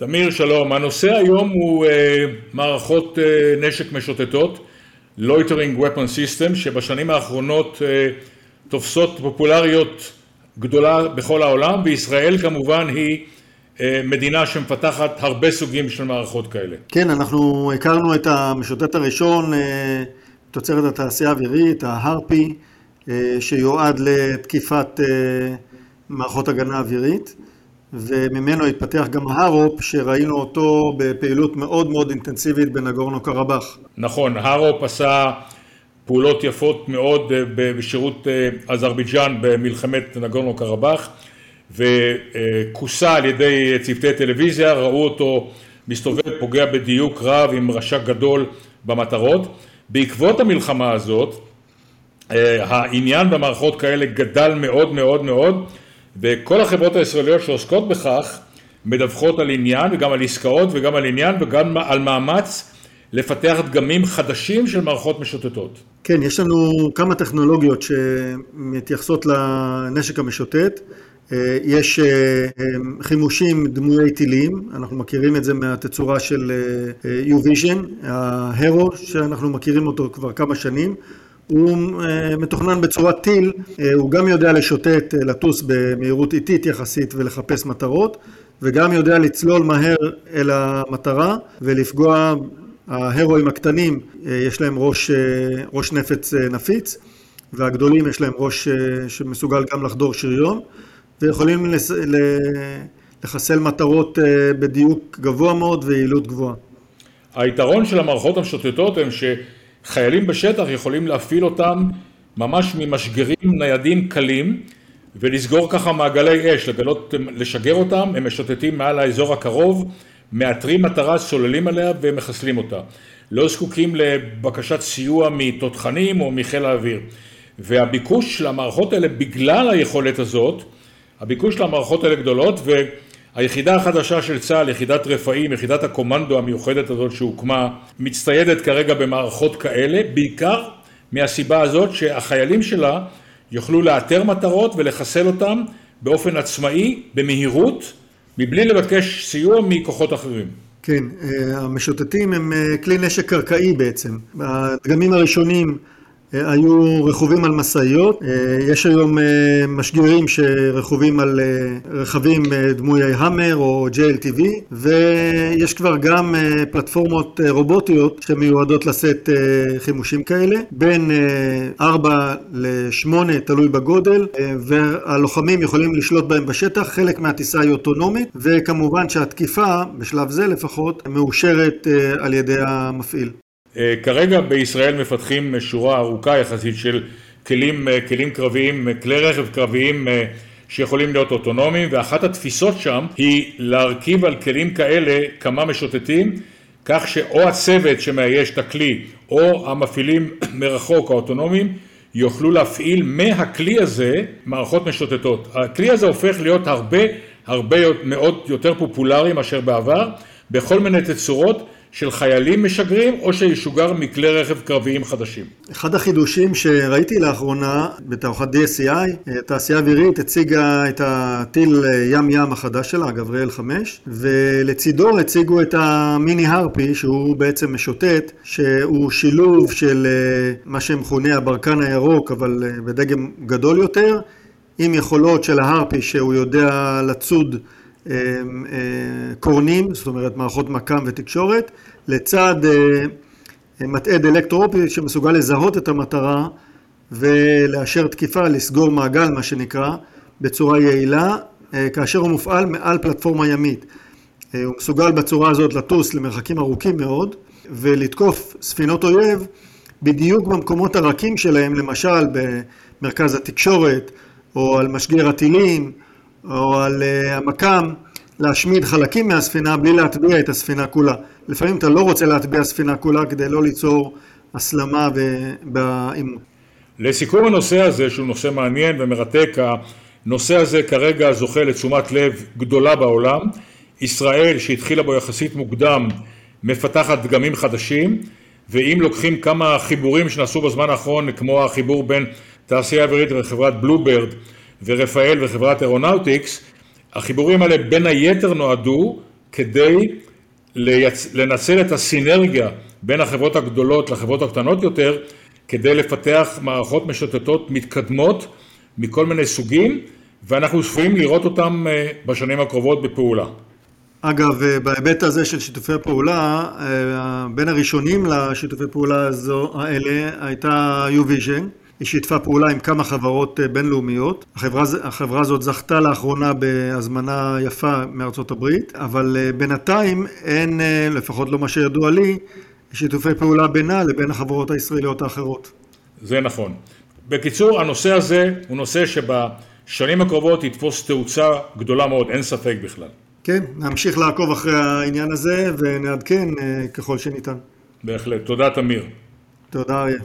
תמיר שלום, הנושא היום הוא אה, מערכות אה, נשק משוטטות, Loitering Weapon System, שבשנים האחרונות אה, תופסות פופולריות גדולה בכל העולם, וישראל כמובן היא מדינה שמפתחת הרבה סוגים של מערכות כאלה. כן, אנחנו הכרנו את המשוטט הראשון, תוצרת התעשייה האווירית, ההרפי, שיועד לתקיפת מערכות הגנה אווירית. וממנו התפתח גם הרופ, שראינו אותו בפעילות מאוד מאוד אינטנסיבית בנגורנו קרבאח. נכון, הרופ עשה פעולות יפות מאוד אה, בשירות אה, אזרבייג'אן במלחמת נגורנו קרבאח, וכוסה על ידי צוותי טלוויזיה, ראו אותו מסתובב, פוגע בדיוק רב עם רשע גדול במטרות. בעקבות המלחמה הזאת, אה, העניין במערכות כאלה גדל מאוד מאוד מאוד, וכל החברות הישראליות שעוסקות בכך מדווחות על עניין וגם על עסקאות וגם על עניין וגם על מאמץ לפתח דגמים חדשים של מערכות משוטטות. כן, יש לנו כמה טכנולוגיות שמתייחסות לנשק המשוטט. אה, יש אה, אה, חימושים דמויי טילים, אנחנו מכירים את זה מהתצורה של U-Vision, ההרו שאנחנו מכירים אותו כבר כמה שנים. הוא אה, מתוכנן בצורת טיל, אה, הוא גם יודע לשוטט, אה, לטוס במהירות איטית יחסית ולחפש מטרות, וגם יודע לצלול מהר אל המטרה ולפגוע, ההרואים הקטנים יש להם ראש, ראש נפץ נפיץ, והגדולים יש להם ראש שמסוגל גם לחדור שריון, ויכולים לחסל מטרות בדיוק גבוה מאוד ויעילות גבוהה. היתרון של המערכות המשוטטות הם ש... חיילים בשטח יכולים להפעיל אותם ממש ממשגרים ניידים קלים ולסגור ככה מעגלי אש, לגלות, לשגר אותם, הם משוטטים מעל האזור הקרוב, מאתרים מטרה, סוללים עליה ומחסלים אותה. לא זקוקים לבקשת סיוע מתותחנים או מחיל האוויר. והביקוש למערכות האלה, בגלל היכולת הזאת, הביקוש למערכות האלה גדולות, ו... היחידה החדשה של צה"ל, יחידת רפאים, יחידת הקומנדו המיוחדת הזאת שהוקמה, מצטיידת כרגע במערכות כאלה, בעיקר מהסיבה הזאת שהחיילים שלה יוכלו לאתר מטרות ולחסל אותם באופן עצמאי, במהירות, מבלי לבקש סיוע מכוחות אחרים. כן, אה, המשוטטים הם אה, כלי נשק קרקעי בעצם. הדגמים הראשונים היו רכובים על משאיות, אה, יש היום אה, משגרים שרכובים על אה, רכבים דמויי המר או JLTV ויש כבר גם פלטפורמות רובוטיות שמיועדות לשאת חימושים כאלה, בין 4 ל-8 תלוי בגודל והלוחמים יכולים לשלוט בהם בשטח, חלק מהטיסה היא אוטונומית וכמובן שהתקיפה, בשלב זה לפחות, מאושרת על ידי המפעיל. אה, כרגע בישראל מפתחים שורה ארוכה יחסית של כלים, אה, כלים קרביים, אה, כלי רכב קרביים שיכולים להיות אוטונומיים ואחת התפיסות שם היא להרכיב על כלים כאלה כמה משוטטים כך שאו הצוות שמאייש את הכלי או המפעילים מרחוק האוטונומיים יוכלו להפעיל מהכלי הזה מערכות משוטטות. הכלי הזה הופך להיות הרבה הרבה מאוד יותר פופולרי מאשר בעבר בכל מיני תצורות של חיילים משגרים או שישוגר מכלי רכב קרביים חדשים. אחד החידושים שראיתי לאחרונה בתערוכת DSCI, תעשייה אווירית הציגה את הטיל ים ים החדש שלה, גבריאל 5, ולצידו הציגו את המיני הרפי שהוא בעצם משוטט, שהוא שילוב של אה, מה שמכונה הברקן הירוק אבל אה, בדגם גדול יותר, עם יכולות של ההרפי שהוא יודע לצוד קורנים, זאת אומרת מערכות מקם ותקשורת, לצד אה, מתעד אלקטרופי שמסוגל לזהות את המטרה ולאשר תקיפה, לסגור מעגל מה שנקרא, בצורה יעילה, כאשר הוא מופעל מעל פלטפורמה ימית. הוא מסוגל בצורה הזאת לטוס למרחקים ארוכים מאוד ולתקוף ספינות אויב בדיוק במקומות הרכים שלהם, למשל במרכז התקשורת או על משגר הטילים או על אה, המקם להשמיד חלקים מהספינה בלי להטביע את הספינה כולה. לפעמים אתה לא רוצה להטביע ספינה כולה כדי לא ליצור הסלמה בעימות. לסיכום הנושא הזה, שהוא נושא מעניין ומרתק, הנושא הזה כרגע זוכה לתשומת לב גדולה בעולם. ישראל, שהתחילה בו יחסית מוקדם, מפתחת דגמים חדשים, ואם לוקחים כמה חיבורים שנעשו בזמן האחרון, כמו החיבור בין תעשייה אווירית וחברת בלוברד, ורפאל וחברת אירונאוטיקס, החיבורים האלה בין היתר נועדו כדי לייצ... לנצל את הסינרגיה בין החברות הגדולות לחברות הקטנות יותר, כדי לפתח מערכות משוטטות מתקדמות מכל מיני סוגים, ואנחנו צפויים לראות אותם אה, בשנים הקרובות בפעולה. אגב, אה, בהיבט הזה של שיתופי פעולה, אה, בין הראשונים לשיתופי פעולה הזו, האלה הייתה U-Vision. היא שיתפה פעולה עם כמה חברות בינלאומיות. החברה, החברה הזאת זכתה לאחרונה בהזמנה יפה מארצות הברית, אבל בינתיים אין, לפחות לא מה שידוע לי, שיתופי פעולה בינה לבין החברות הישראליות האחרות. זה נכון. בקיצור, הנושא הזה הוא נושא שבשנים הקרובות יתפוס תאוצה גדולה מאוד, אין ספק בכלל. כן, נמשיך לעקוב אחרי העניין הזה ונעדכן אה, ככל שניתן. בהחלט. תודה, תמיר. תודה, אריה.